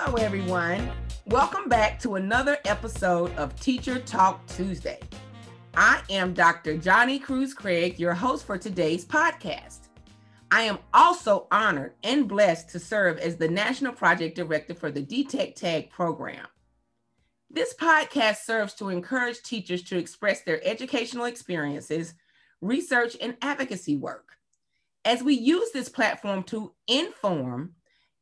Hello, everyone. Welcome back to another episode of Teacher Talk Tuesday. I am Dr. Johnny Cruz Craig, your host for today's podcast. I am also honored and blessed to serve as the National Project Director for the DTEC TAG program. This podcast serves to encourage teachers to express their educational experiences, research, and advocacy work. As we use this platform to inform,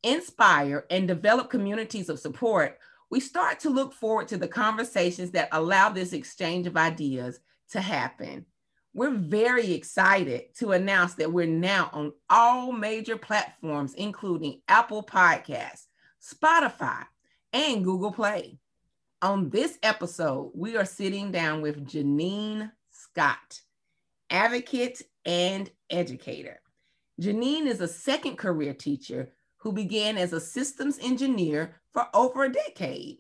inspire, and develop communities of support, we start to look forward to the conversations that allow this exchange of ideas to happen. We're very excited to announce that we're now on all major platforms, including Apple Podcasts, Spotify, and Google Play. On this episode, we are sitting down with Janine Scott, advocate and educator. Janine is a second career teacher who began as a systems engineer for over a decade,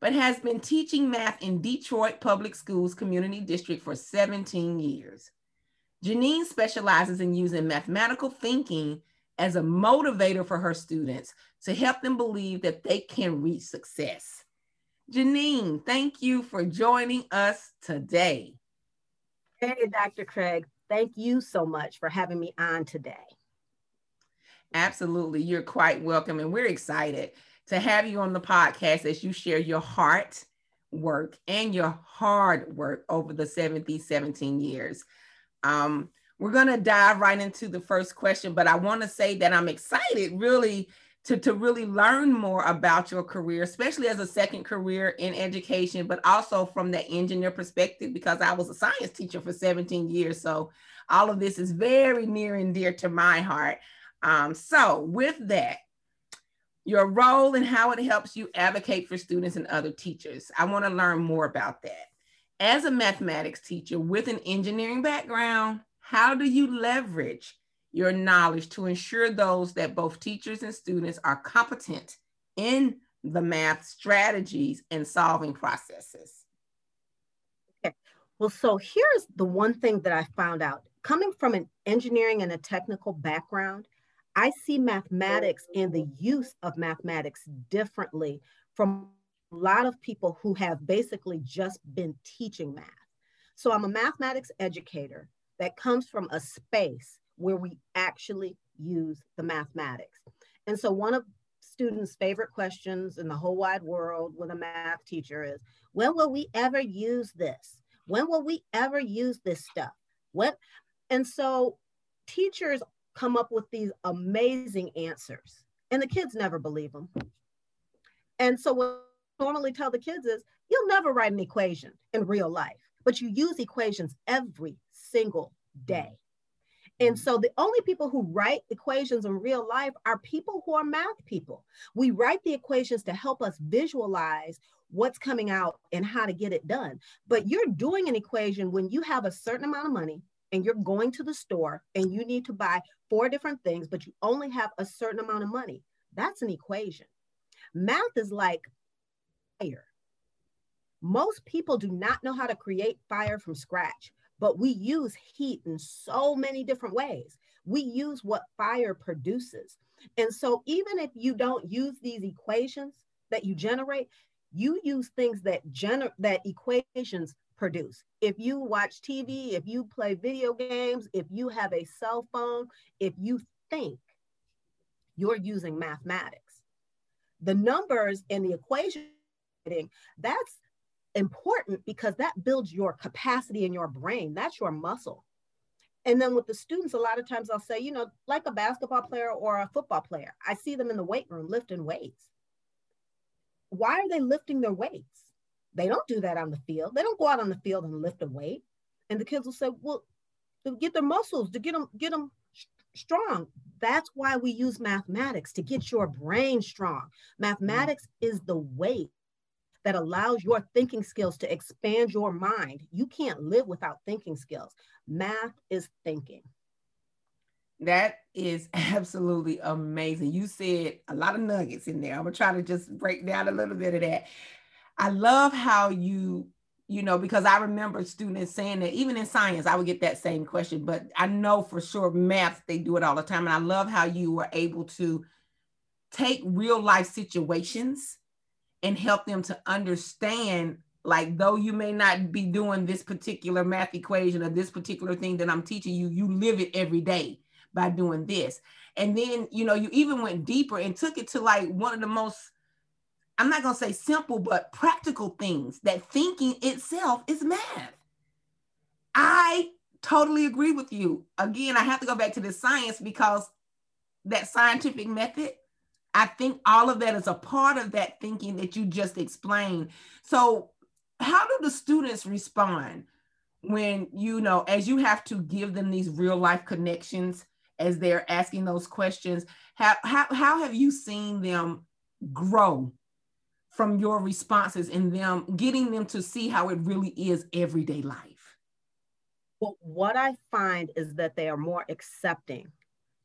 but has been teaching math in Detroit Public Schools Community District for 17 years. Janine specializes in using mathematical thinking as a motivator for her students to help them believe that they can reach success. Janine, thank you for joining us today. Hey, Dr. Craig, thank you so much for having me on today. Absolutely. You're quite welcome. And we're excited to have you on the podcast as you share your heart work and your hard work over the 70, 17 years. Um, we're going to dive right into the first question, but I want to say that I'm excited really to, to really learn more about your career, especially as a second career in education, but also from the engineer perspective, because I was a science teacher for 17 years. So all of this is very near and dear to my heart. Um, so, with that, your role and how it helps you advocate for students and other teachers. I want to learn more about that. As a mathematics teacher with an engineering background, how do you leverage your knowledge to ensure those that both teachers and students are competent in the math strategies and solving processes? Okay. Well, so here's the one thing that I found out coming from an engineering and a technical background, I see mathematics and the use of mathematics differently from a lot of people who have basically just been teaching math. So I'm a mathematics educator that comes from a space where we actually use the mathematics. And so one of students' favorite questions in the whole wide world with a math teacher is, when will we ever use this? When will we ever use this stuff? What? And so teachers come up with these amazing answers and the kids never believe them. And so what I normally tell the kids is you'll never write an equation in real life, but you use equations every single day. And so the only people who write equations in real life are people who are math people. We write the equations to help us visualize what's coming out and how to get it done. But you're doing an equation when you have a certain amount of money and you're going to the store and you need to buy four different things, but you only have a certain amount of money. That's an equation. Math is like fire. Most people do not know how to create fire from scratch, but we use heat in so many different ways. We use what fire produces. And so, even if you don't use these equations that you generate, you use things that gener- that equations produce. If you watch TV, if you play video games, if you have a cell phone, if you think, you're using mathematics. The numbers and the equation, that's important because that builds your capacity in your brain. That's your muscle. And then with the students, a lot of times I'll say, you know, like a basketball player or a football player, I see them in the weight room lifting weights. Why are they lifting their weights? They don't do that on the field. They don't go out on the field and lift a weight. And the kids will say, well, to get their muscles, to get them, get them strong. That's why we use mathematics to get your brain strong. Mathematics is the weight that allows your thinking skills to expand your mind. You can't live without thinking skills. Math is thinking. That is absolutely amazing. You said a lot of nuggets in there. I'm gonna try to just break down a little bit of that. I love how you, you know, because I remember students saying that even in science, I would get that same question, but I know for sure math, they do it all the time. And I love how you were able to take real life situations and help them to understand like though you may not be doing this particular math equation or this particular thing that i'm teaching you you live it every day by doing this and then you know you even went deeper and took it to like one of the most i'm not going to say simple but practical things that thinking itself is math i totally agree with you again i have to go back to the science because that scientific method I think all of that is a part of that thinking that you just explained. So, how do the students respond when you know, as you have to give them these real life connections as they're asking those questions? How, how, how have you seen them grow from your responses and them getting them to see how it really is everyday life? Well, what I find is that they are more accepting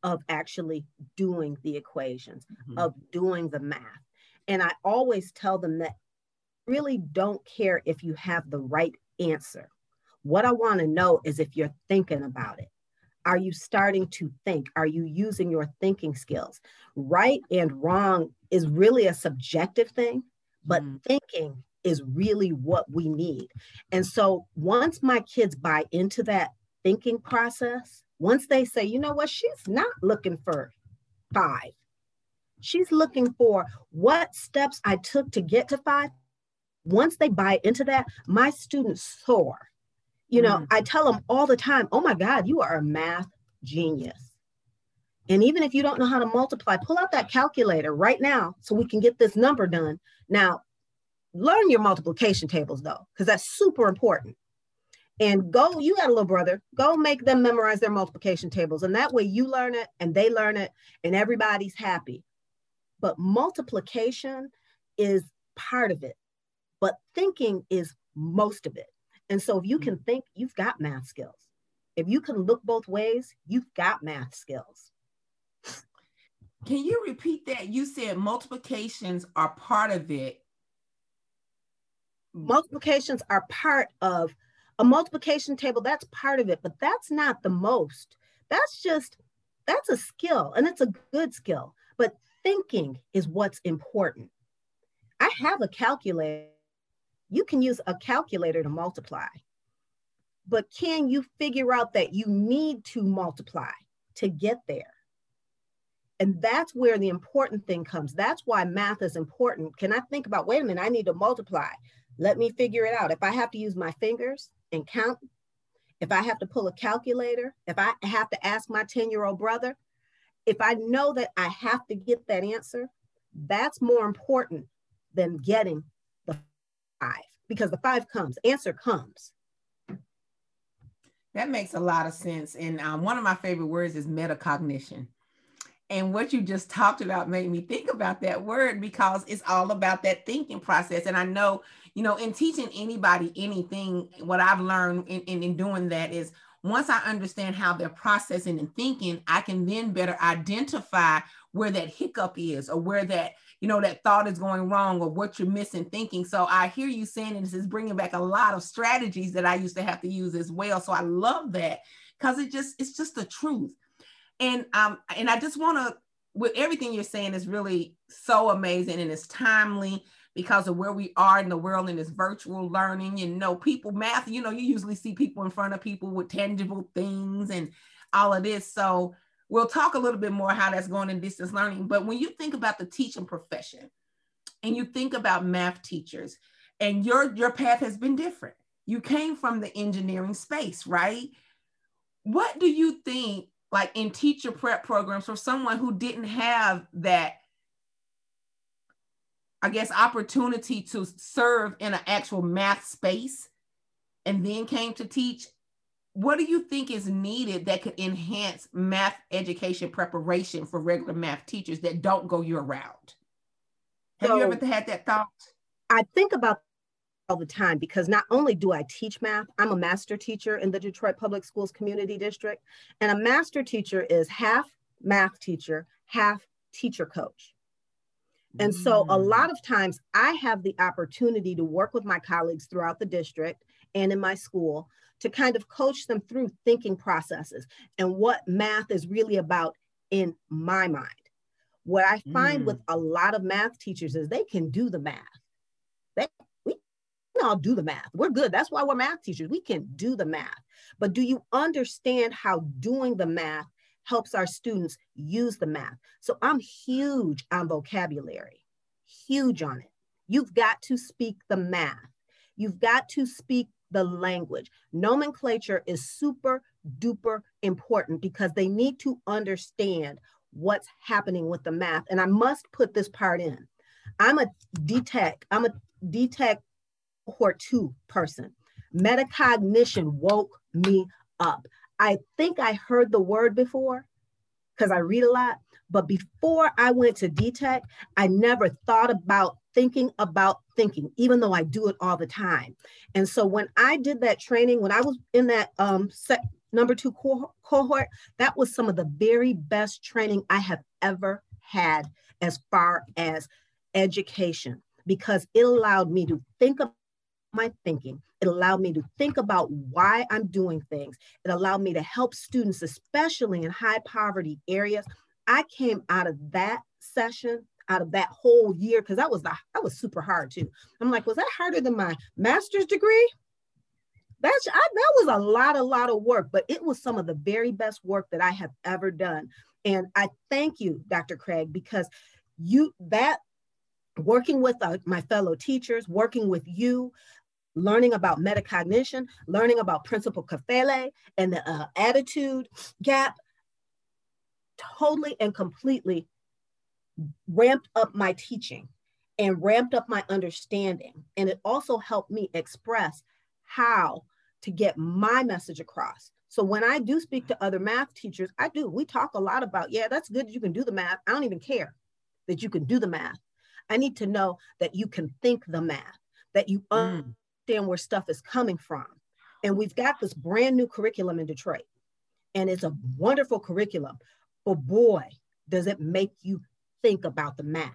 of actually doing the equations, mm-hmm. of doing the math. And I always tell them that really don't care if you have the right answer. What I want to know is if you're thinking about it. Are you starting to think? Are you using your thinking skills? Right and wrong is really a subjective thing, but mm. thinking is really what we need. And so once my kids buy into that thinking process, once they say, you know what, she's not looking for five. She's looking for what steps I took to get to five. Once they buy into that, my students soar. You know, mm. I tell them all the time, oh my God, you are a math genius. And even if you don't know how to multiply, pull out that calculator right now so we can get this number done. Now, learn your multiplication tables though, because that's super important. And go you got a little brother go make them memorize their multiplication tables and that way you learn it and they learn it and everybody's happy. But multiplication is part of it but thinking is most of it. And so if you can mm-hmm. think you've got math skills. If you can look both ways you've got math skills can you repeat that you said multiplications are part of it multiplications are part of a multiplication table, that's part of it, but that's not the most. That's just, that's a skill and it's a good skill. But thinking is what's important. I have a calculator. You can use a calculator to multiply. But can you figure out that you need to multiply to get there? And that's where the important thing comes. That's why math is important. Can I think about, wait a minute, I need to multiply. Let me figure it out. If I have to use my fingers, and count, if I have to pull a calculator, if I have to ask my 10 year old brother, if I know that I have to get that answer, that's more important than getting the five because the five comes, answer comes. That makes a lot of sense. And um, one of my favorite words is metacognition. And what you just talked about made me think about that word because it's all about that thinking process. And I know, you know, in teaching anybody anything, what I've learned in, in, in doing that is once I understand how they're processing and thinking, I can then better identify where that hiccup is or where that, you know, that thought is going wrong or what you're missing thinking. So I hear you saying, and this is bringing back a lot of strategies that I used to have to use as well. So I love that because it just, it's just the truth and um and i just want to with everything you're saying is really so amazing and it's timely because of where we are in the world and this virtual learning. And you know people math you know you usually see people in front of people with tangible things and all of this. So we'll talk a little bit more how that's going in distance learning. But when you think about the teaching profession and you think about math teachers and your your path has been different. You came from the engineering space right? What do you think like in teacher prep programs for someone who didn't have that i guess opportunity to serve in an actual math space and then came to teach what do you think is needed that could enhance math education preparation for regular math teachers that don't go year round have so, you ever had that thought? I think about all the time because not only do I teach math, I'm a master teacher in the Detroit Public Schools Community District. And a master teacher is half math teacher, half teacher coach. And so a mm. lot of times I have the opportunity to work with my colleagues throughout the district and in my school to kind of coach them through thinking processes and what math is really about in my mind. What I find mm. with a lot of math teachers is they can do the math. They can all do the math. We're good. That's why we're math teachers. We can do the math. But do you understand how doing the math helps our students use the math? So I'm huge on vocabulary, huge on it. You've got to speak the math. You've got to speak the language. Nomenclature is super duper important because they need to understand what's happening with the math. And I must put this part in. I'm a DTEC, I'm a DTEC cohort two person. Metacognition woke me up. I think I heard the word before because I read a lot, but before I went to DTEC, I never thought about thinking about thinking, even though I do it all the time. And so when I did that training, when I was in that um, set, number two co- cohort, that was some of the very best training I have ever had as far as education, because it allowed me to think my thinking. It allowed me to think about why I'm doing things. It allowed me to help students, especially in high poverty areas. I came out of that session out of that whole year because that was the that was super hard too. I'm like, was that harder than my master's degree? That's I, that was a lot, a lot of work, but it was some of the very best work that I have ever done. And I thank you, Dr. Craig, because you that working with uh, my fellow teachers, working with you, learning about metacognition, learning about principal Kafele and the uh, attitude gap, totally and completely ramped up my teaching and ramped up my understanding. And it also helped me express how to get my message across. So when I do speak to other math teachers, I do. We talk a lot about, yeah, that's good. You can do the math. I don't even care that you can do the math. I need to know that you can think the math, that you mm. Understand where stuff is coming from. And we've got this brand new curriculum in Detroit. And it's a wonderful curriculum. But boy, does it make you think about the math.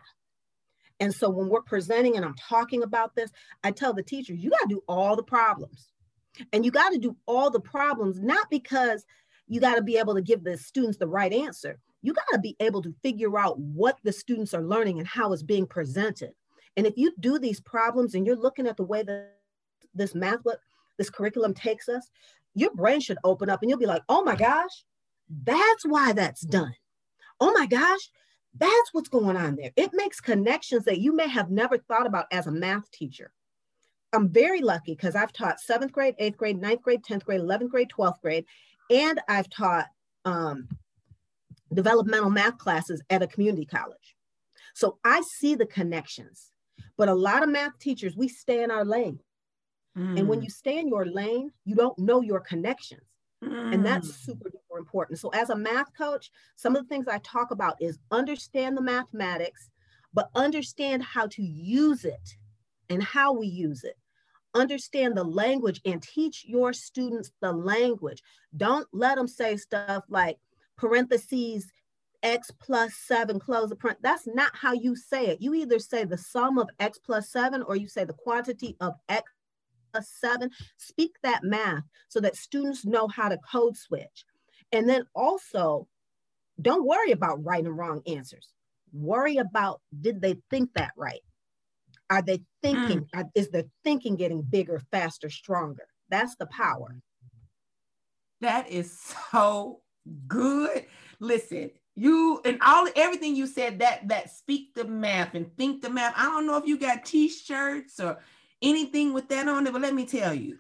And so when we're presenting and I'm talking about this, I tell the teachers, you got to do all the problems. And you got to do all the problems, not because you got to be able to give the students the right answer. You got to be able to figure out what the students are learning and how it's being presented. And if you do these problems and you're looking at the way that this math, what this curriculum takes us, your brain should open up and you'll be like, oh my gosh, that's why that's done. Oh my gosh, that's what's going on there. It makes connections that you may have never thought about as a math teacher. I'm very lucky because I've taught seventh grade, eighth grade, ninth grade, 10th grade, 11th grade, 12th grade, and I've taught um, developmental math classes at a community college. So I see the connections. But a lot of math teachers, we stay in our lane. Mm. And when mm. you stay in your lane, you don't know your connections. Mm. And that's mm. super duper important. So, as a math coach, some of the things I talk about is understand the mathematics, but understand how to use it and how we use it. Understand the language and teach your students the language. Don't let them say stuff like parentheses x plus 7 close the print that's not how you say it you either say the sum of x plus 7 or you say the quantity of x a seven, speak that math so that students know how to code switch. And then also, don't worry about right and wrong answers. Worry about did they think that right? Are they thinking? Mm. Is their thinking getting bigger, faster, stronger? That's the power. That is so good. Listen, you and all everything you said that that speak the math and think the math. I don't know if you got t-shirts or anything with that on it, but let me tell you,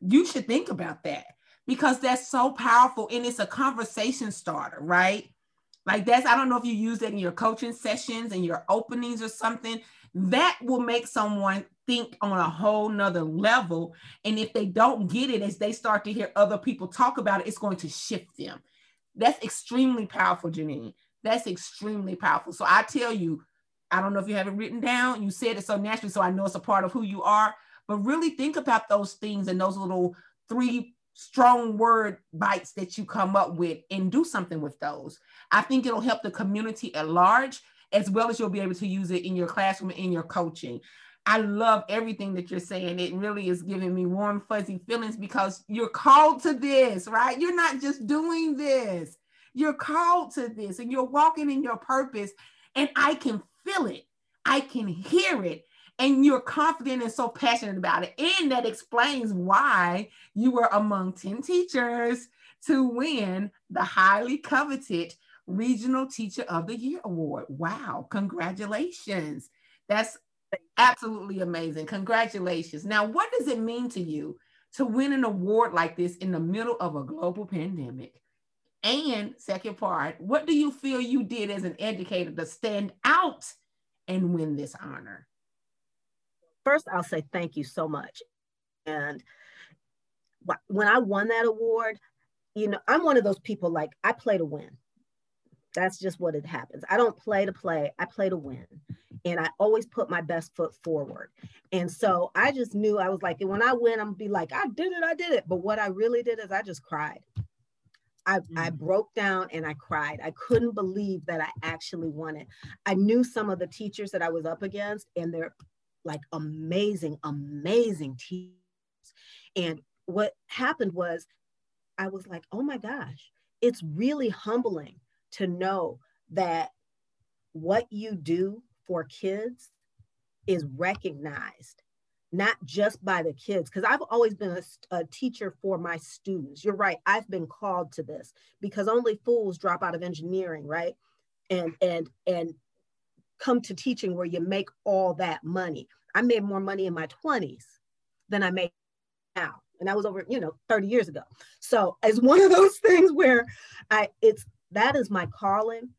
you should think about that because that's so powerful and it's a conversation starter, right? Like that's, I don't know if you use that in your coaching sessions and your openings or something. That will make someone think on a whole nother level. And if they don't get it as they start to hear other people talk about it, it's going to shift them. That's extremely powerful, Janine. That's extremely powerful. So I tell you, I don't know if you have it written down. You said it so naturally, so I know it's a part of who you are. But really think about those things and those little three strong word bites that you come up with and do something with those. I think it'll help the community at large, as well as you'll be able to use it in your classroom and in your coaching. I love everything that you're saying. It really is giving me warm, fuzzy feelings because you're called to this, right? You're not just doing this. You're called to this and you're walking in your purpose. And I can feel it, I can hear it. And you're confident and so passionate about it. And that explains why you were among 10 teachers to win the highly coveted Regional Teacher of the Year Award. Wow, congratulations. That's absolutely amazing. Congratulations. Now, what does it mean to you to win an award like this in the middle of a global pandemic? And second part, what do you feel you did as an educator to stand out and win this honor? First, I'll say thank you so much. And when I won that award, you know, I'm one of those people like I play to win. That's just what it happens. I don't play to play, I play to win. And I always put my best foot forward. And so I just knew I was like, when I win, I'm gonna be like, I did it, I did it. But what I really did is I just cried. I, mm-hmm. I broke down and I cried. I couldn't believe that I actually won it. I knew some of the teachers that I was up against, and they're like amazing, amazing teachers. And what happened was I was like, oh my gosh, it's really humbling to know that what you do for kids is recognized not just by the kids because i've always been a, a, teacher for my students. You're right i've been called to this because only fools drop out of engineering right? And and and come to teaching where you make all that money. I made more money in my 20s than i make now and that was over you know 30 years ago. So it's one of those things where i it's that is my calling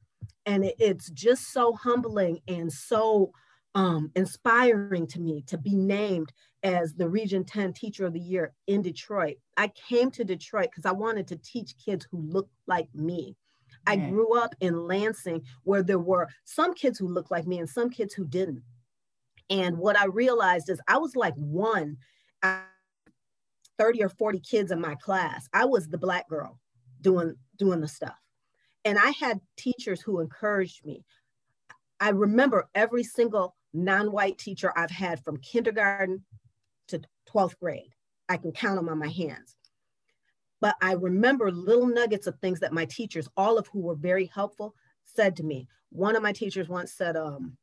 and it, it's just so humbling and so um, inspiring to me to be named as the region 10 teacher of the year in detroit i came to detroit because i wanted to teach kids who looked like me I grew up in Lansing where there were some kids who looked like me and some kids who didn't. And what I realized is I was like one 30 or 40 kids in my class. I was the black girl doing doing the stuff. And I had teachers who encouraged me. I remember every single non-white teacher I've had from kindergarten to 12th grade. I can count them on my hands. But I remember little nuggets of things that my teachers, all of who were very helpful, said to me. One of my teachers once said, um,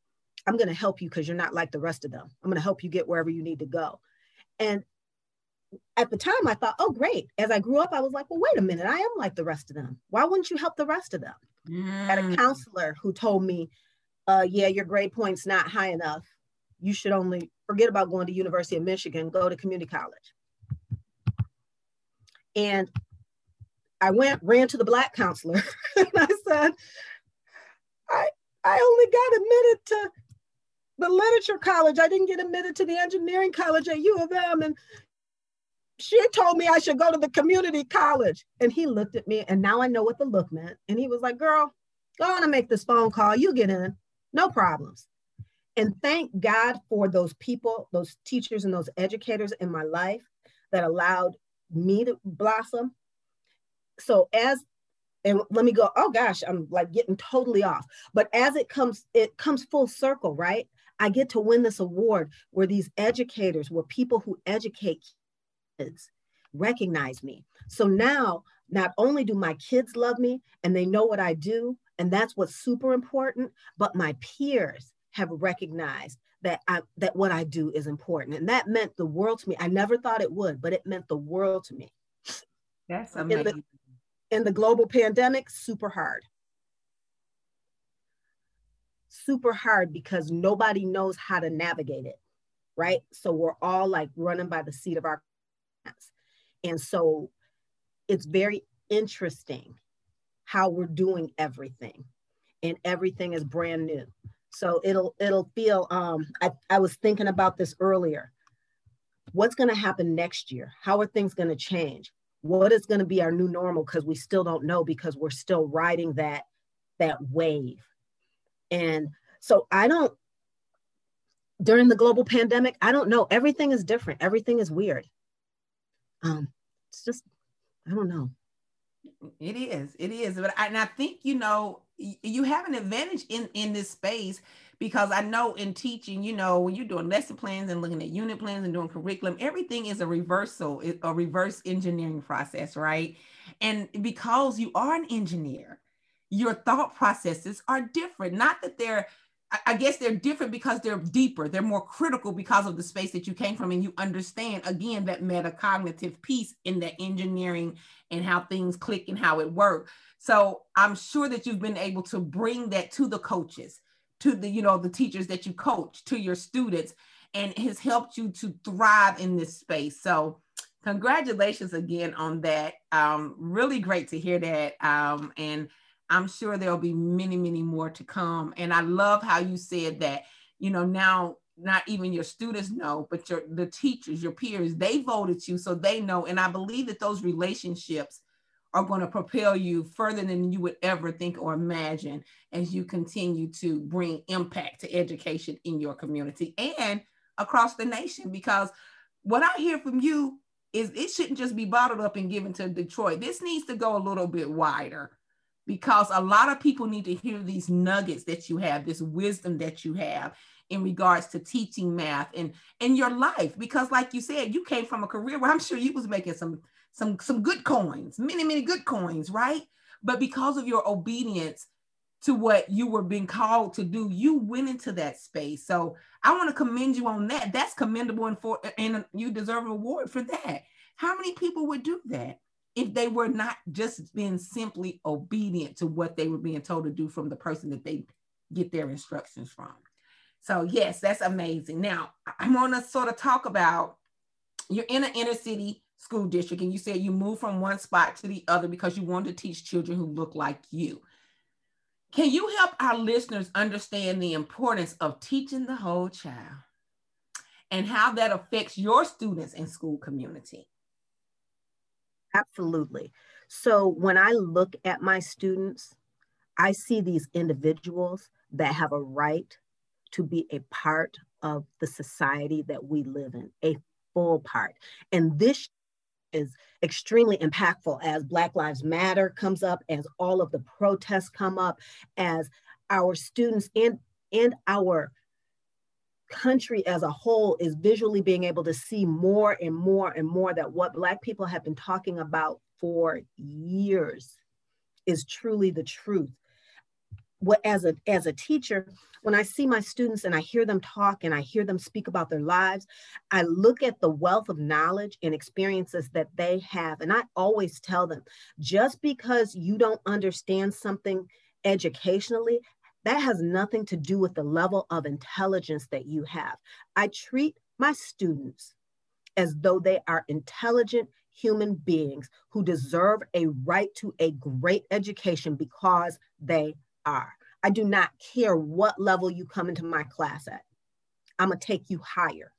I'm going to help you because you're not like the rest of them. I'm going to help you get wherever you need to go. And at the time I thought, oh, great. As I grew up, I was like, well, wait a minute, I am like the rest of them. Why wouldn't you help the rest of them? Mm. I had a mm. counselor who told me, uh, yeah, your grade point's not high enough. You should only forget about going to University of Michigan, go to community college. And I went, ran to the black counselor and I said, I, I only got admitted to the literature college. I didn't get admitted to the engineering college at U of M. And she told me I should go to the community college. And he looked at me, and now I know what the look meant. And he was like, Girl, go on and make this phone call. You get in, no problems. And thank God for those people, those teachers, and those educators in my life that allowed me to blossom. So, as and let me go, oh gosh, I'm like getting totally off. But as it comes, it comes full circle, right? I get to win this award where these educators were people who educate kids recognize me. So now, not only do my kids love me and they know what I do, and that's what's super important, but my peers have recognized that I, that what I do is important, and that meant the world to me. I never thought it would, but it meant the world to me. That's amazing. In the, in the global pandemic, super hard. Super hard because nobody knows how to navigate it, right? So we're all like running by the seat of our pants. and so it's very interesting how we're doing everything and everything is brand new. So it'll it'll feel um I, I was thinking about this earlier. What's going to happen next year? How are things going to change? What is going to be our new normal because we still don't know because we're still riding that that wave. And so I don't during the global pandemic, I don't know. Everything is different. Everything is weird um, it's just, I don't know. It is, it is. But I, and I think, you know, you have an advantage in, in this space because I know in teaching, you know, when you're doing lesson plans and looking at unit plans and doing curriculum, everything is a reversal, a reverse engineering process, right? And because you are an engineer, your thought processes are different. Not that they're I guess they're different because they're deeper, they're more critical because of the space that you came from, and you understand again that metacognitive piece in the engineering and how things click and how it works. So I'm sure that you've been able to bring that to the coaches, to the you know the teachers that you coach, to your students, and has helped you to thrive in this space. So congratulations again on that. Um, really great to hear that. Um, and I'm sure there'll be many, many more to come. And I love how you said that, you know, now not even your students know, but your the teachers, your peers, they voted you, so they know. And I believe that those relationships are going to propel you further than you would ever think or imagine as you continue to bring impact to education in your community and across the nation. Because what I hear from you is it shouldn't just be bottled up and given to Detroit. This needs to go a little bit wider because a lot of people need to hear these nuggets that you have, this wisdom that you have in regards to teaching math and in your life. Because, like you said, you came from a career where I'm sure you was making some some some good coins, many many good coins, right? But because of your obedience to what you were being called to do, you went into that space. So I want to commend you on that. That's commendable, and for and you deserve an award for that. How many people would do that? If they were not just being simply obedient to what they were being told to do from the person that they get their instructions from. So, yes, that's amazing. Now, I want to sort of talk about you're in an inner city school district, and you said you moved from one spot to the other because you wanted to teach children who look like you. Can you help our listeners understand the importance of teaching the whole child and how that affects your students and school community? Absolutely. So when I look at my students, I see these individuals that have a right to be a part of the society that we live in, a full part. And this is extremely impactful as Black Lives Matter comes up, as all of the protests come up, as our students and, and our country as a whole is visually being able to see more and more and more that what Black people have been talking about for years is truly the truth. What as a as a teacher, when I see my students and I hear them talk and I hear them speak about their lives, I look at the wealth of knowledge and experiences that they have. And I always tell them just because you don't understand something educationally that has nothing to do with the level of intelligence that you have. I treat my students as though they are intelligent human beings who deserve a right to a great education because they are. I do not care what level you come into my class at. I'm going to take you higher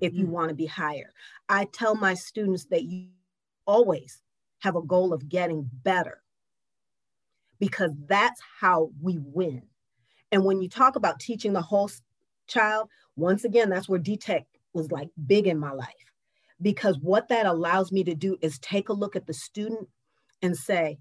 if you mm. want to be higher. I tell my students that you always have a goal of getting better because that's how we win. And when you talk about teaching the whole child, once again, that's where DTEC was like big in my life. Because what that allows me to do is take a look at the student and say,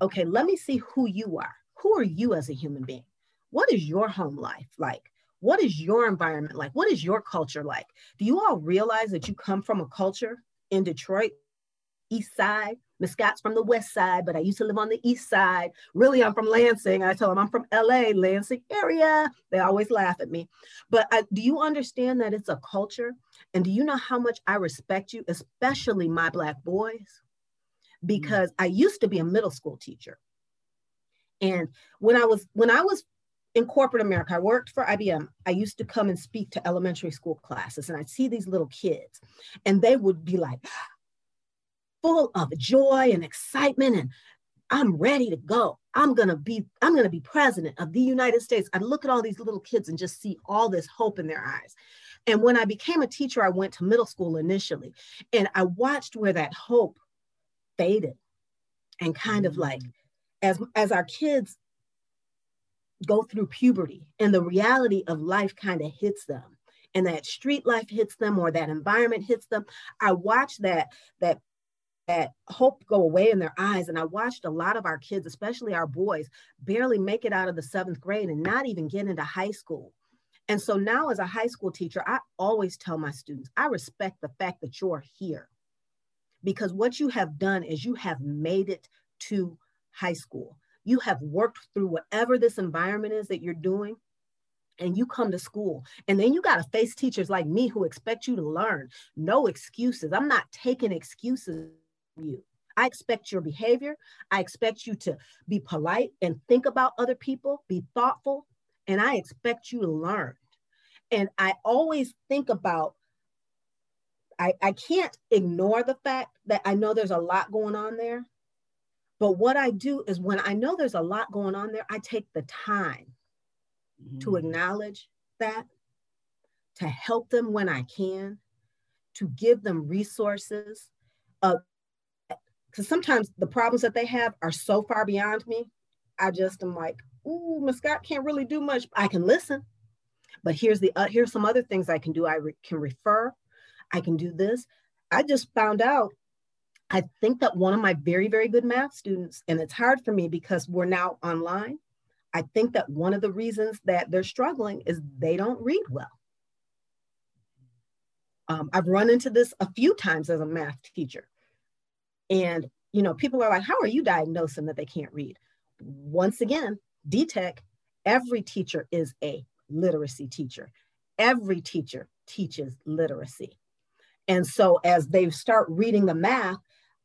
okay, let me see who you are. Who are you as a human being? What is your home life like? What is your environment like? What is your culture like? Do you all realize that you come from a culture in Detroit, East Side, Miss Scott's from the west side, but I used to live on the east side. Really, I'm from Lansing. I tell them I'm from LA, Lansing area. They always laugh at me. But I, do you understand that it's a culture? And do you know how much I respect you, especially my Black boys? Because. I used to be a middle school teacher. And when I was when I was in corporate America, I worked for IBM. I used to come and speak to elementary school classes, and I'd see these little kids, and they would be like, full of joy and excitement and I'm ready to go. I'm gonna be, I'm gonna be president of the United States. I look at all these little kids and just see all this hope in their eyes. And when I became a teacher, I went to middle school initially, and I watched where that hope faded, and kind of like, mm. as as our kids go through puberty and the reality of life kind of hits them and that street life hits them or that environment hits them i watch that that that hope go away in their eyes. And I watched a lot of our kids, especially our boys, barely make it out of the seventh grade and not even get into high school. And so now, as a high school teacher, I always tell my students, I respect the fact that you're here because what you have done is you have made it to high school. you have worked through whatever this environment is that you're doing and you come to school and then you got to face teachers like me who expect you to learn no excuses i'm not taking excuses you i expect your behavior i expect you to be polite and think about other people be thoughtful and i expect you to learn and i always think about I, I can't ignore the fact that I know there's a lot going on there. But what I do is when I know there's a lot going on there, I take the time mm-hmm. to acknowledge that, to help them when I can, to give them resources. Because sometimes the problems that they have are so far beyond me. I just am like, ooh, Miss Scott can't really do much. I can listen, but here's the uh, here's some other things I can do. I re- can refer. I can do this. I just found out. I think that one of my very very good math students, and it's hard for me because we're now online. I think that one of the reasons that they're struggling is they don't read well. Um, I've run into this a few times as a math teacher. And, you know, people are like, how are you diagnosing that they can't read? Once again, DTEC, every teacher is a literacy teacher. Every teacher teaches literacy. And so as they start reading the math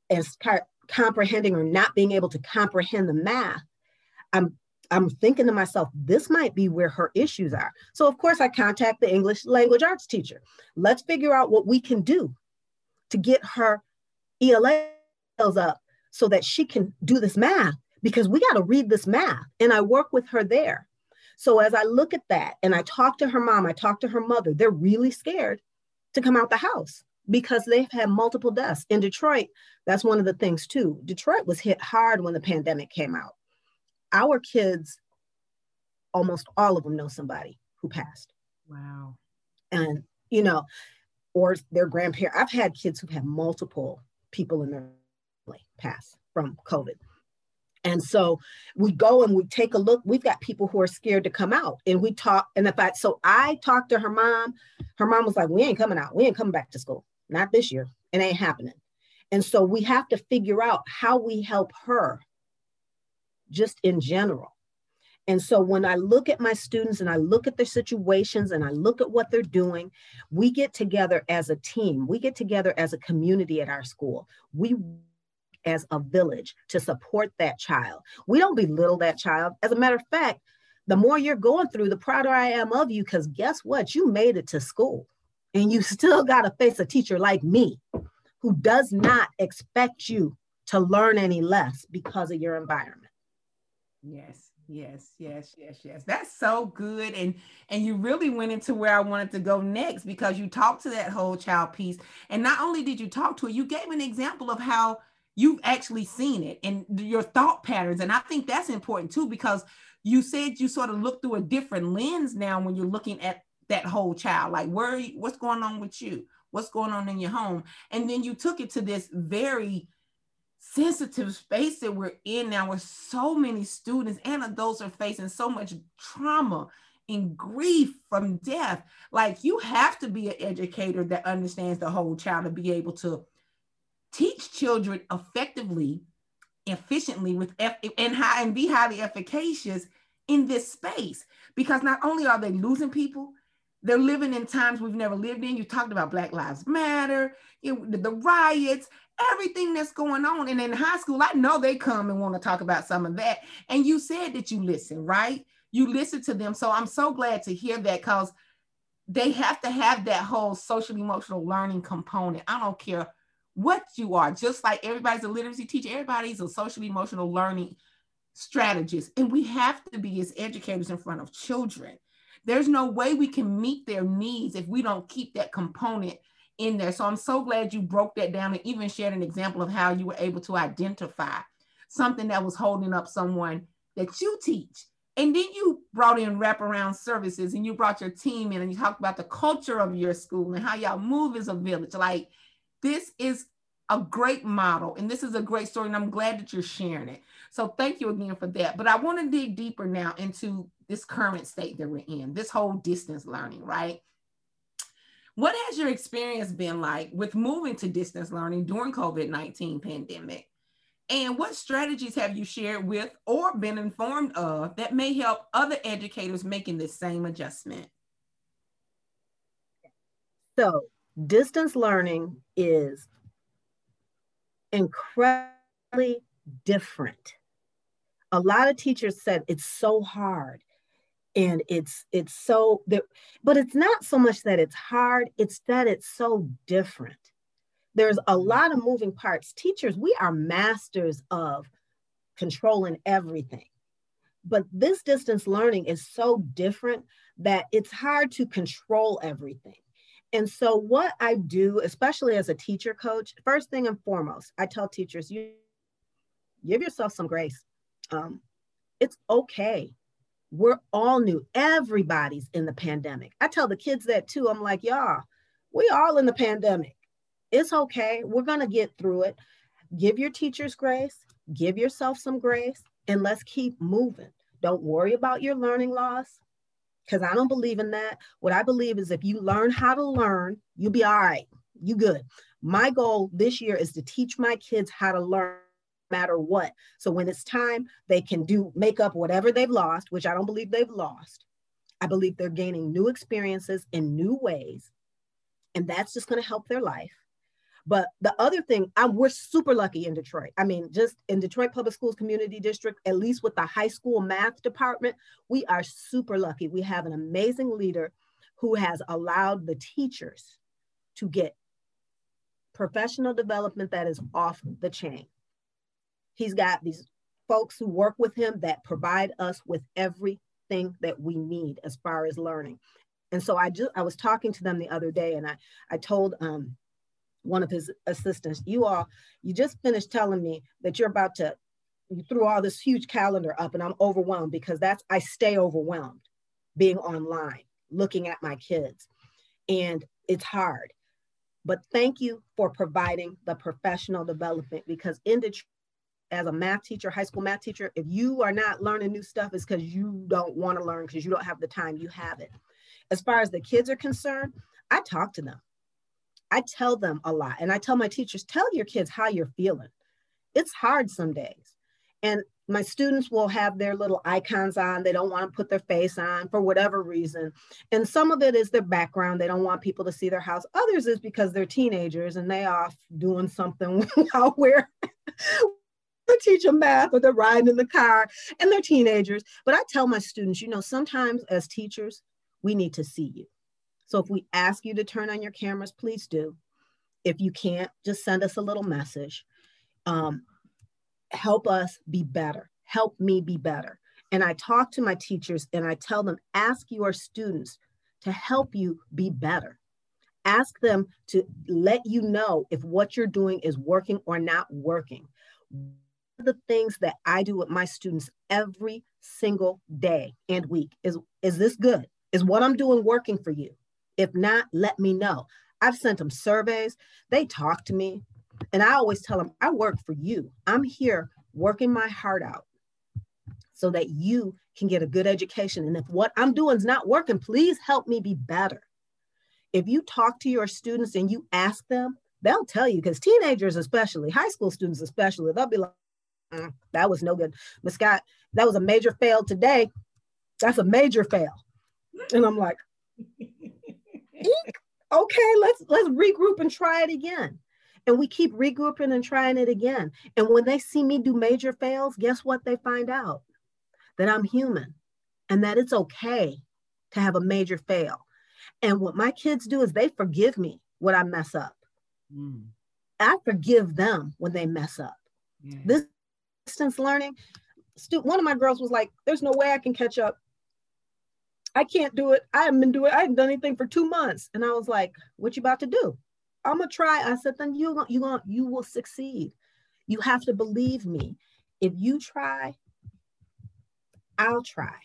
and start comprehending or not being able to comprehend the math, I'm I'm thinking to myself, this might be where her issues are. So, of course, I contact the English language arts teacher. Let's figure out what we can do to get her ELAs up so that she can do this math because we got to read this math. And I work with her there. So, as I look at that and I talk to her mom, I talk to her mother, they're really scared to come out the house because they've had multiple deaths. In Detroit, that's one of the things too. Detroit was hit hard when the pandemic came out our kids, almost all of them know somebody who passed. Wow. And, you know, or their grandparent. I've had kids who've had multiple people in their pass from COVID. And so we go and we take a look. We've got people who are scared to come out and we talk. And if I, so I talked to her mom, her mom was like, we ain't coming out. We ain't coming back to school. Not this year. It ain't happening. And so we have to figure out how we help her just in general. And so when I look at my students and I look at their situations and I look at what they're doing, we get together as a team. We get together as a community at our school. We as a village to support that child. We don't belittle that child. As a matter of fact, the more you're going through, the prouder I am of you because guess what? You made it to school and you still got to face a teacher like me who does not expect you to learn any less because of your environment. Yes, yes, yes, yes, yes. That's so good. And and you really went into where I wanted to go next because you talked to that whole child piece. And not only did you talk to it, you gave an example of how you've actually seen it and your thought patterns. And I think that's important too, because you said you sort of look through a different lens now when you're looking at that whole child. Like where what's going on with you? What's going on in your home? And then you took it to this very sensitive space that we're in now where so many students and adults are facing so much trauma and grief from death like you have to be an educator that understands the whole child to be able to teach children effectively efficiently with F- and high and be highly efficacious in this space because not only are they losing people they're living in times we've never lived in. You talked about Black Lives Matter, you know, the riots, everything that's going on. And in high school, I know they come and want to talk about some of that. And you said that you listen, right? You listen to them. So I'm so glad to hear that because they have to have that whole social emotional learning component. I don't care what you are, just like everybody's a literacy teacher, everybody's a social emotional learning strategist. And we have to be as educators in front of children. There's no way we can meet their needs if we don't keep that component in there. So I'm so glad you broke that down and even shared an example of how you were able to identify something that was holding up someone that you teach. And then you brought in wraparound services and you brought your team in and you talked about the culture of your school and how y'all move as a village. Like this is a great model and this is a great story and I'm glad that you're sharing it. So thank you again for that. But I want to dig deeper now into this current state that we're in, this whole distance learning, right? What has your experience been like with moving to distance learning during COVID-19 pandemic? And what strategies have you shared with or been informed of that may help other educators making the same adjustment? So, distance learning is incredibly different. A lot of teachers said it's so hard and it's it's so that but it's not so much that it's hard, it's that it's so different there's a mm-hmm. lot of moving parts. Teachers, we are masters of controlling everything. But this distance learning is so different that it's hard to control everything. And so, what I do, especially as a teacher coach, first thing and foremost, I tell teachers, you give yourself some grace. Um, it's okay. We're all new. Everybody's in the pandemic. I tell the kids that too. I'm like, y'all, we all in the pandemic. It's okay. We're going to get through it. Give your teachers grace, give yourself some grace, and let's keep moving. Don't worry about your learning loss because I don't believe in that. What I believe is if you learn how to learn, you'll be all right. You good. My goal this year is to teach my kids how to learn matter what. So when it's time, they can do make up whatever they've lost, which I don't believe they've lost. I believe they're gaining new experiences in new ways. And that's just going to help their life. But the other thing, I'm, we're super lucky in Detroit. I mean, just in Detroit Public Schools Community District, at least with the high school math department, we are super lucky. We have an amazing leader who has allowed the teachers to get professional development that is off the chain. He's got these folks who work with him that provide us with everything that we need as far as learning. And so I just I was talking to them the other day and I I told um one of his assistants, you all, you just finished telling me that you're about to, you threw all this huge calendar up and I'm overwhelmed because that's, I stay overwhelmed being online, looking at my kids. And it's hard. But thank you for providing the professional development because in Detroit, as a math teacher, high school math teacher, if you are not learning new stuff, it's because you don't want to learn because you don't have the time, you have it. As far as the kids are concerned, I talk to them. I tell them a lot. And I tell my teachers, tell your kids how you're feeling. It's hard some days. And my students will have their little icons on. They don't want to put their face on for whatever reason. And some of it is their background. They don't want people to see their house. Others is because they're teenagers and they off doing something while we're teaching math or they're riding in the car and they're teenagers. But I tell my students, you know, sometimes as teachers, we need to see you. So if we ask you to turn on your cameras, please do. If you can't, just send us a little message. Um, help us be better. Help me be better. And I talk to my teachers and I tell them, ask your students to help you be better. Ask them to let you know if what you're doing is working or not working. the things that I do with my students every single day and week is, is this good? Is what I'm doing working for you? If not, let me know. I've sent them surveys. They talk to me. And I always tell them, I work for you. I'm here working my heart out so that you can get a good education. And if what I'm doing is not working, please help me be better. If you talk to your students and you ask them, they'll tell you, because teenagers, especially, high school students, especially, they'll be like, mm, that was no good. Miss Scott, that was a major fail today. That's a major fail. And I'm like, okay, let's let's regroup and try it again. And we keep regrouping and trying it again. And when they see me do major fails, guess what they find out? That I'm human and that it's okay to have a major fail. And what my kids do is they forgive me when I mess up. Mm. I forgive them when they mess up. Yeah. This distance learning, one of my girls was like, There's no way I can catch up I can't do it. I haven't been doing. It. I haven't done anything for two months." And I was like, "What you about to do?" I'm gonna try. I said, "Then you you going you will succeed. You have to believe me. If you try, I'll try."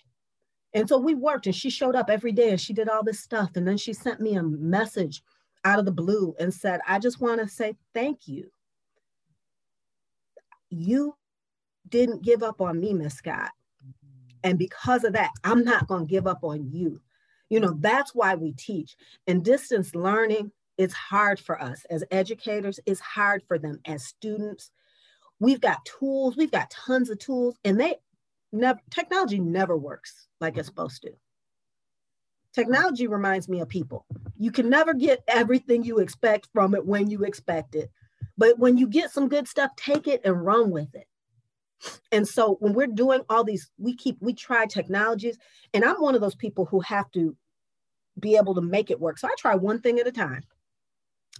And so we worked, and she showed up every day, and she did all this stuff. And then she sent me a message out of the blue and said, "I just want to say thank you. You didn't give up on me, Miss Scott. And because of that, I'm not going to give up on you. You know, that's why we teach. And distance learning, it's hard for us as educators, it's hard for them as students. We've got tools, we've got tons of tools, and they never technology never works like it's supposed to. Technology reminds me of people. You can never get everything you expect from it when you expect it. But when you get some good stuff, take it and run with it. And so when we're doing all these, we keep, we try technologies. And I'm one of those people who have to be able to make it work. So I try one thing at a time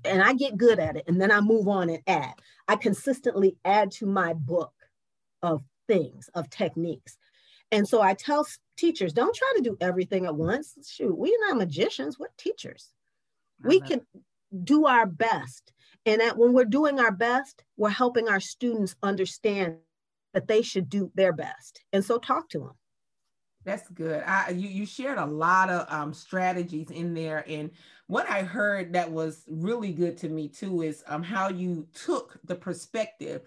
and I get good at it. And then I move on and add. I consistently add to my book of things, of techniques. And so I tell teachers, don't try to do everything at once. Shoot, we're not magicians, we're teachers. We can do our best. And that when we're doing our best, we're helping our students understand that they should do their best. And so talk to them. That's good. I, you you shared a lot of um, strategies in there, and what I heard that was really good to me too is um, how you took the perspective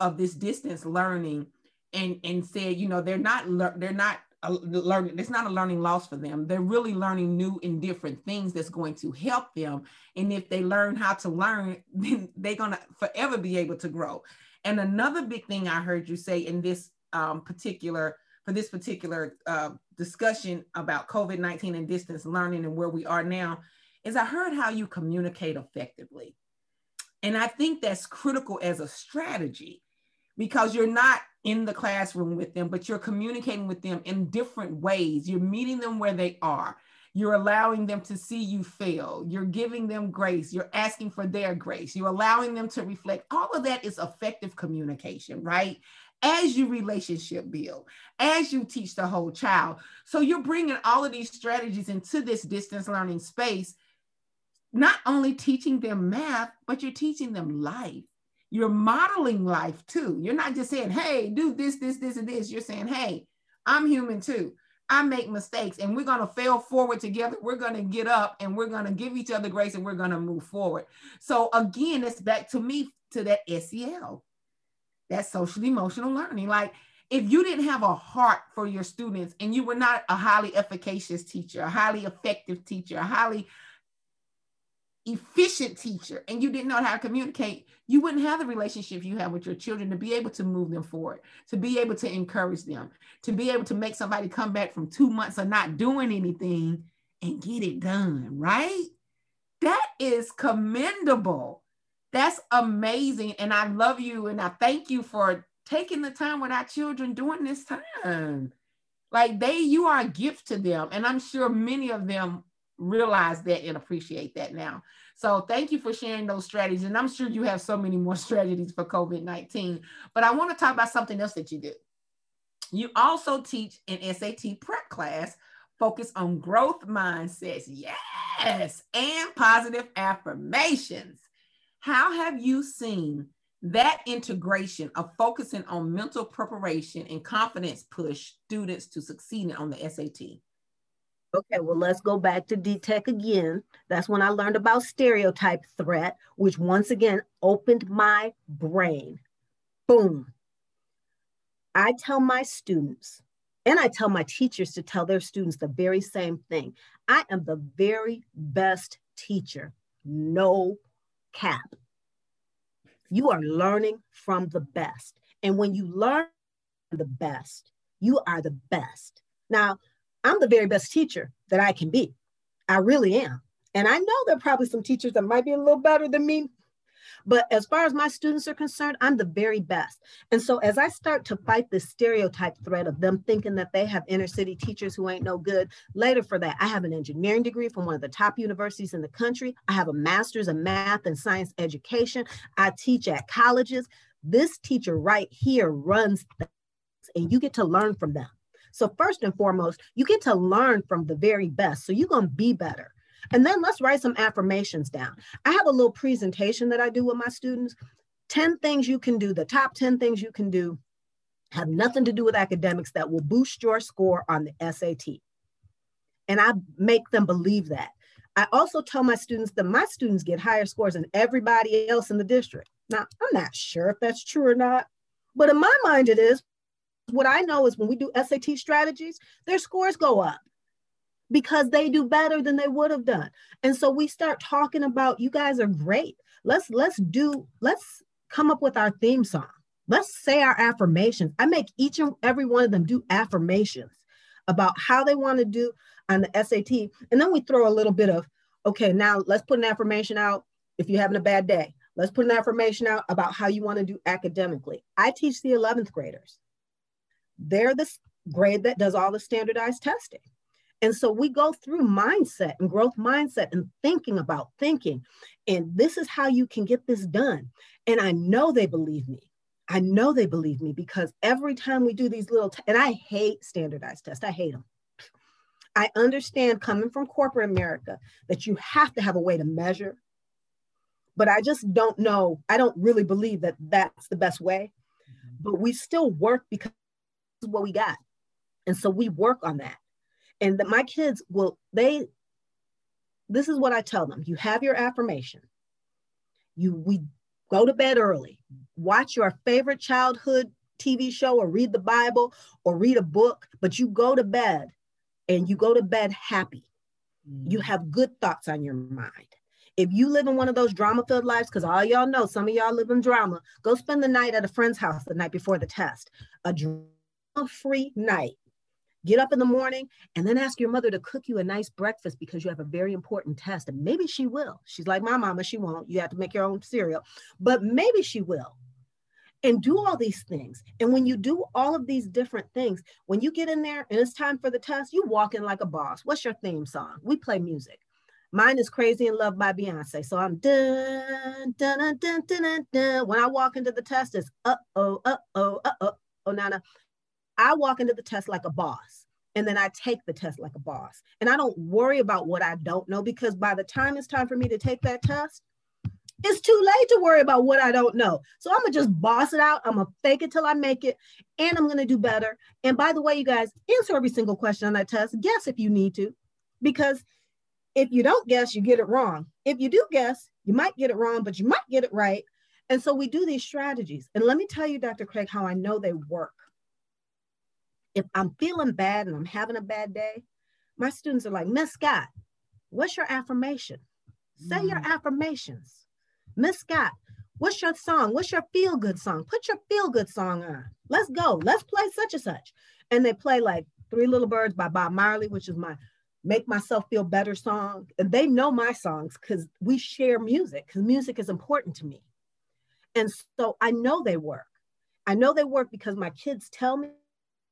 of this distance learning and and said, you know, they're not they're not learning it's not a learning loss for them they're really learning new and different things that's going to help them and if they learn how to learn then they're going to forever be able to grow and another big thing i heard you say in this um, particular for this particular uh, discussion about covid-19 and distance learning and where we are now is i heard how you communicate effectively and i think that's critical as a strategy because you're not in the classroom with them, but you're communicating with them in different ways. You're meeting them where they are. You're allowing them to see you fail. You're giving them grace. You're asking for their grace. You're allowing them to reflect. All of that is effective communication, right? As you relationship build, as you teach the whole child. So you're bringing all of these strategies into this distance learning space, not only teaching them math, but you're teaching them life you're modeling life too. You're not just saying, hey, do this, this, this, and this. You're saying, hey, I'm human too. I make mistakes and we're going to fail forward together. We're going to get up and we're going to give each other grace and we're going to move forward. So, again, it's back to me to that SEL, that social emotional learning. Like, if you didn't have a heart for your students and you were not a highly efficacious teacher, a highly effective teacher, a highly efficient teacher and you didn't know how to communicate, you wouldn't have the relationship you have with your children to be able to move them forward, to be able to encourage them, to be able to make somebody come back from two months of not doing anything and get it done, right? That is commendable. That's amazing. And I love you and I thank you for taking the time with our children during this time. Like they, you are a gift to them. And I'm sure many of them realize that and appreciate that now. So thank you for sharing those strategies. And I'm sure you have so many more strategies for COVID-19, but I want to talk about something else that you do. You also teach an SAT prep class focused on growth mindsets. Yes, and positive affirmations. How have you seen that integration of focusing on mental preparation and confidence push students to succeed on the SAT? Okay, well, let's go back to DTech again. That's when I learned about stereotype threat, which once again opened my brain. Boom. I tell my students, and I tell my teachers to tell their students the very same thing. I am the very best teacher, no cap. You are learning from the best. And when you learn the best, you are the best. Now, I'm the very best teacher that I can be. I really am. And I know there are probably some teachers that might be a little better than me. But as far as my students are concerned, I'm the very best. And so as I start to fight this stereotype threat of them thinking that they have inner city teachers who ain't no good, later for that, I have an engineering degree from one of the top universities in the country. I have a master's in math and science education. I teach at colleges. This teacher right here runs things, and you get to learn from them. So, first and foremost, you get to learn from the very best. So, you're going to be better. And then let's write some affirmations down. I have a little presentation that I do with my students 10 things you can do, the top 10 things you can do have nothing to do with academics that will boost your score on the SAT. And I make them believe that. I also tell my students that my students get higher scores than everybody else in the district. Now, I'm not sure if that's true or not, but in my mind, it is what I know is when we do SAT strategies, their scores go up because they do better than they would have done. And so we start talking about you guys are great. Let's let's do let's come up with our theme song. Let's say our affirmations. I make each and every one of them do affirmations about how they want to do on the SAT. And then we throw a little bit of, okay, now let's put an affirmation out if you're having a bad day. Let's put an affirmation out about how you want to do academically. I teach the 11th graders. They're the grade that does all the standardized testing. And so we go through mindset and growth mindset and thinking about thinking. And this is how you can get this done. And I know they believe me. I know they believe me because every time we do these little, t- and I hate standardized tests, I hate them. I understand coming from corporate America that you have to have a way to measure, but I just don't know. I don't really believe that that's the best way. Mm-hmm. But we still work because is what we got. And so we work on that. And that my kids will, they, this is what I tell them. You have your affirmation. You we go to bed early, watch your favorite childhood TV show or read the Bible or read a book, but you go to bed and you go to bed happy. Mm. You have good thoughts on your mind. If you live in one of those drama filled lives, because all y'all know, some of y'all live in drama, go spend the night at a friend's house the night before the test. A free night. Get up in the morning and then ask your mother to cook you a nice breakfast because you have a very important test. And maybe she will. She's like my mama, she won't. You have to make your own cereal, but maybe she will. And do all these things. And when you do all of these different things, when you get in there and it's time for the test, you walk in like a boss. What's your theme song? We play music. Mine is Crazy in Love by Beyonce. So I'm dun, dun, dun, dun, dun, dun. When I walk into the test, it's uh oh, uh oh, uh oh, oh, Nana. I walk into the test like a boss and then I take the test like a boss. And I don't worry about what I don't know because by the time it's time for me to take that test, it's too late to worry about what I don't know. So I'm gonna just boss it out. I'm gonna fake it till I make it, and I'm gonna do better. And by the way, you guys, answer every single question on that test. Guess if you need to, because if you don't guess, you get it wrong. If you do guess, you might get it wrong, but you might get it right. And so we do these strategies. And let me tell you, Dr. Craig, how I know they work if I'm feeling bad and I'm having a bad day, my students are like, Miss Scott, what's your affirmation? Say mm. your affirmations. Miss Scott, what's your song? What's your feel good song? Put your feel good song on. Let's go. Let's play such and such. And they play like Three Little Birds by Bob Marley, which is my make myself feel better song. And they know my songs because we share music, because music is important to me. And so I know they work. I know they work because my kids tell me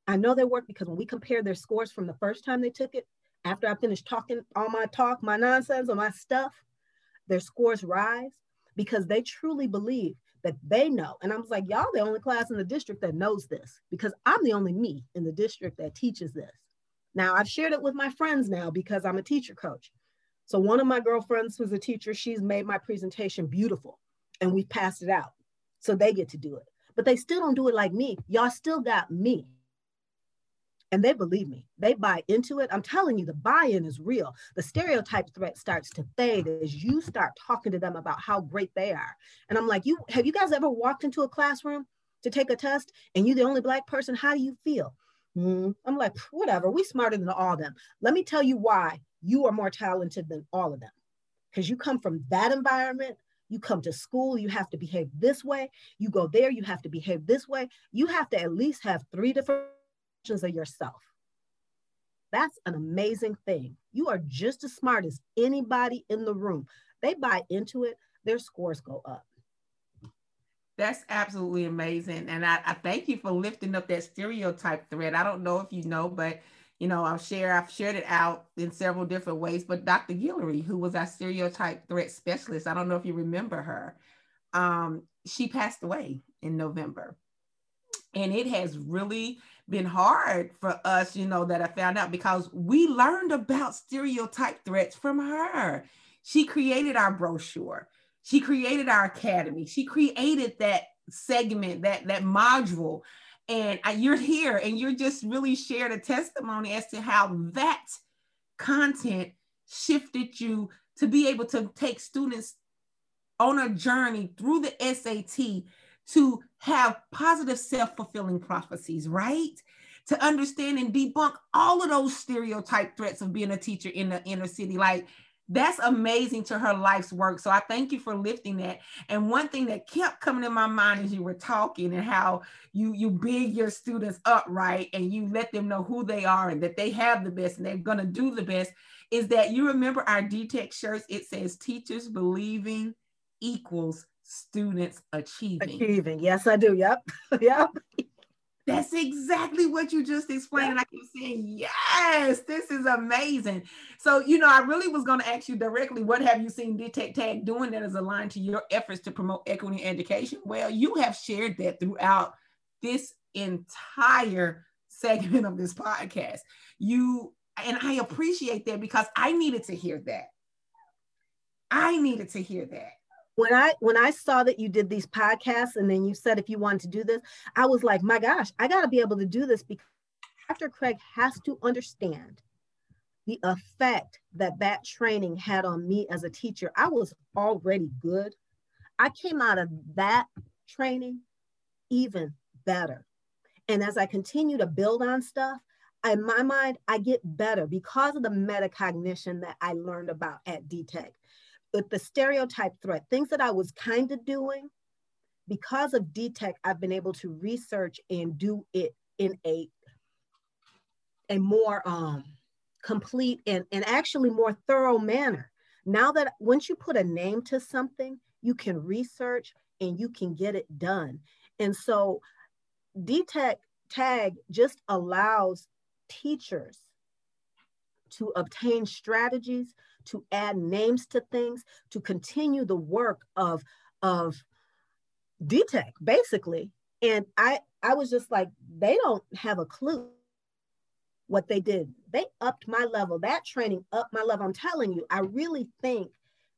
I know they work because when we compare their scores from the first time they took it, after I finished talking all my talk, my nonsense, or my stuff, their scores rise because they truly believe that they know. And I was like, y'all the only class in the district that knows this because I'm the only me in the district that teaches this. Now I've shared it with my friends now because I'm a teacher coach. So one of my girlfriends who's a teacher, she's made my presentation beautiful and we passed it out. So they get to do it. But they still don't do it like me. Y'all still got me and they believe me. They buy into it. I'm telling you the buy-in is real. The stereotype threat starts to fade as you start talking to them about how great they are. And i'm like you have you guys ever walked into a classroom to take a test and you're the only black person? How do you feel? Mm-hmm. i'm like whatever. We smarter than all of them. Let me tell you why you are more talented than all of them. Because you come from that environment. You come to school, you have to behave this way. You go there, you have to behave this way. You have to at least have three different of yourself. That's an amazing thing. You are just as smart as anybody in the room. They buy into it, their scores go up. That's absolutely amazing. And I, I, thank you for lifting up that stereotype threat. I don't know if you know, but you know, I've shared, I've shared it out in several different ways. But Dr. Guillory, who was our stereotype threat specialist, I don't know if you remember her. Um, she passed away in November. And it has really been hard for us, you know, that I found out because we learned about stereotype threats from her. She created our brochure. She created our academy. She created that segment, that that module. And you're here and you're just really shared a testimony as to how that content shifted you to be able to take students on a journey through the SAT to have positive self-fulfilling prophecies, right? To understand and debunk all of those stereotype threats of being a teacher in the inner city. Like that's amazing to her life's work. So I thank you for lifting that. And one thing that kept coming in my mind as you were talking and how you you big your students up, right? And you let them know who they are and that they have the best and they're gonna do the best is that you remember our DTech shirts, it says teachers believing equals students achieving. Achieving. Yes, I do. Yep. yep. That's exactly what you just explained. And I keep saying, yes, this is amazing. So, you know, I really was going to ask you directly, what have you seen DTech Tag doing that is aligned to your efforts to promote equity in education? Well, you have shared that throughout this entire segment of this podcast. You, and I appreciate that because I needed to hear that. I needed to hear that when I when I saw that you did these podcasts and then you said if you wanted to do this, I was like, my gosh, I got to be able to do this because Dr. Craig has to understand the effect that that training had on me as a teacher. I was already good. I came out of that training even better. And as I continue to build on stuff, in my mind, I get better because of the metacognition that I learned about at DTech with the stereotype threat, things that I was kind of doing, because of DTech, I've been able to research and do it in a, a more um, complete and, and actually more thorough manner. Now that once you put a name to something, you can research and you can get it done. And so DTech tag just allows teachers to obtain strategies to add names to things, to continue the work of, of DTech, basically. And I, I was just like, they don't have a clue what they did. They upped my level. That training upped my level. I'm telling you, I really think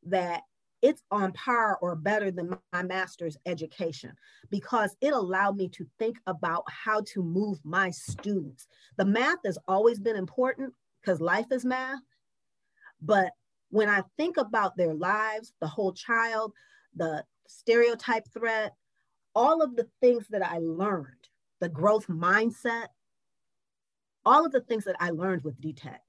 that it's on par or better than my master's education because it allowed me to think about how to move my students. The math has always been important because life is math, but when I think about their lives, the whole child, the stereotype threat, all of the things that I learned, the growth mindset, all of the things that I learned with DTech,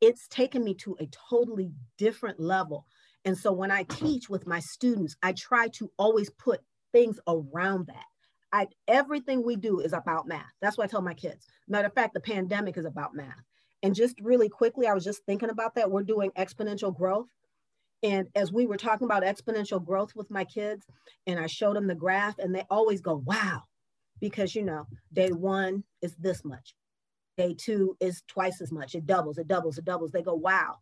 it's taken me to a totally different level. And so when I mm-hmm. teach with my students, I try to always put things around that. I, everything we do is about math. That's what I tell my kids. Matter of fact, the pandemic is about math. And just really quickly, I was just thinking about that. We're doing exponential growth. And as we were talking about exponential growth with my kids, and I showed them the graph, and they always go, wow, because you know, day one is this much, day two is twice as much. It doubles, it doubles, it doubles. They go, wow.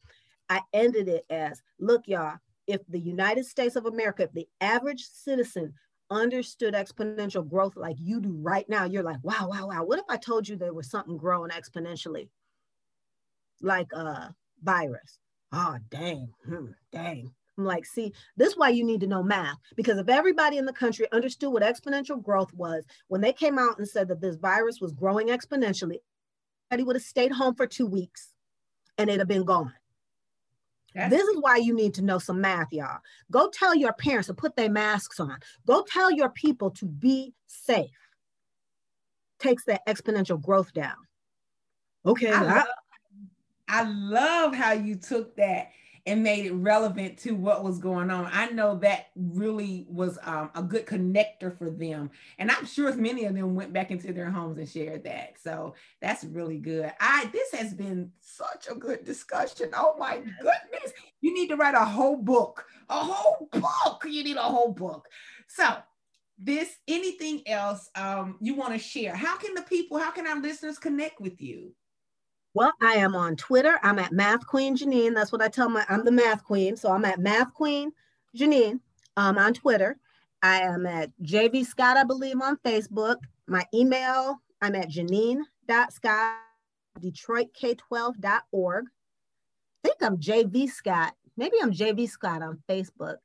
I ended it as, look, y'all, if the United States of America, if the average citizen understood exponential growth like you do right now, you're like, wow, wow, wow. What if I told you there was something growing exponentially? Like a virus. Oh, dang, hmm, dang. I'm like, see, this is why you need to know math. Because if everybody in the country understood what exponential growth was, when they came out and said that this virus was growing exponentially, everybody would have stayed home for two weeks and it'd have been gone. Yes. This is why you need to know some math, y'all. Go tell your parents to put their masks on. Go tell your people to be safe. Takes that exponential growth down. Okay, I, I love how you took that and made it relevant to what was going on. I know that really was um, a good connector for them. And I'm sure many of them went back into their homes and shared that. So that's really good. I this has been such a good discussion. Oh my goodness. You need to write a whole book. A whole book. You need a whole book. So this anything else um, you want to share? How can the people, how can our listeners connect with you? Well, I am on Twitter. I'm at Math Queen Janine. That's what I tell my, I'm the Math Queen. So I'm at Math Queen Janine um, on Twitter. I am at JV Scott, I believe, on Facebook. My email, I'm at janine.scott, detroitk12.org. I think I'm JV Scott. Maybe I'm JV Scott on Facebook.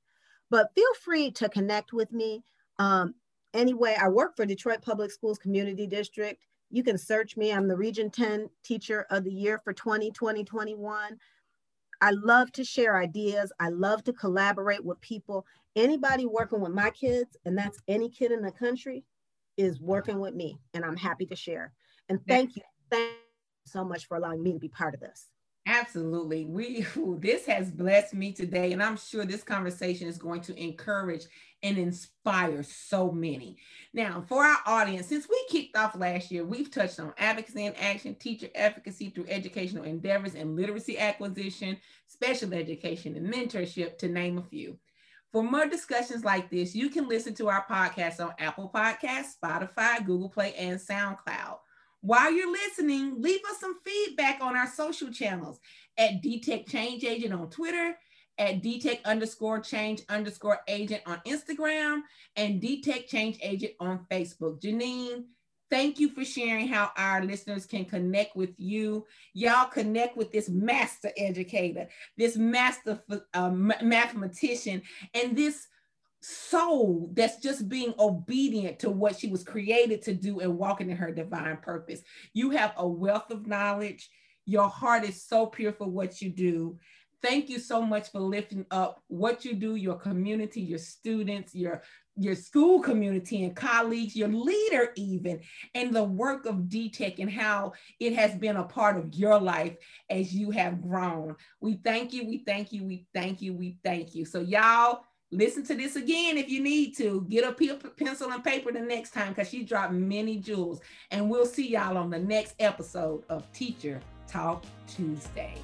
But feel free to connect with me. Um, anyway, I work for Detroit Public Schools Community District. You can search me. I'm the Region 10 Teacher of the Year for 2020 21. I love to share ideas. I love to collaborate with people. Anybody working with my kids, and that's any kid in the country, is working with me, and I'm happy to share. And thank you, thank you so much for allowing me to be part of this. Absolutely. We this has blessed me today and I'm sure this conversation is going to encourage and inspire so many. Now, for our audience, since we kicked off last year, we've touched on advocacy and action, teacher efficacy through educational endeavors and literacy acquisition, special education and mentorship to name a few. For more discussions like this, you can listen to our podcast on Apple Podcasts, Spotify, Google Play, and SoundCloud. While you're listening, leave us some feedback on our social channels at DTech Change Agent on Twitter, at DTech underscore change underscore agent on Instagram, and DTech Change Agent on Facebook. Janine, thank you for sharing how our listeners can connect with you. Y'all connect with this master educator, this master uh, mathematician, and this soul that's just being obedient to what she was created to do and walking in her divine purpose. You have a wealth of knowledge. Your heart is so pure for what you do. Thank you so much for lifting up what you do, your community, your students, your your school community and colleagues, your leader even, and the work of DTech and how it has been a part of your life as you have grown. We thank you, we thank you, we thank you, we thank you. So y'all listen to this again if you need to. Get a pencil and paper the next time because she dropped many jewels. And we'll see y'all on the next episode of Teacher Talk Tuesday.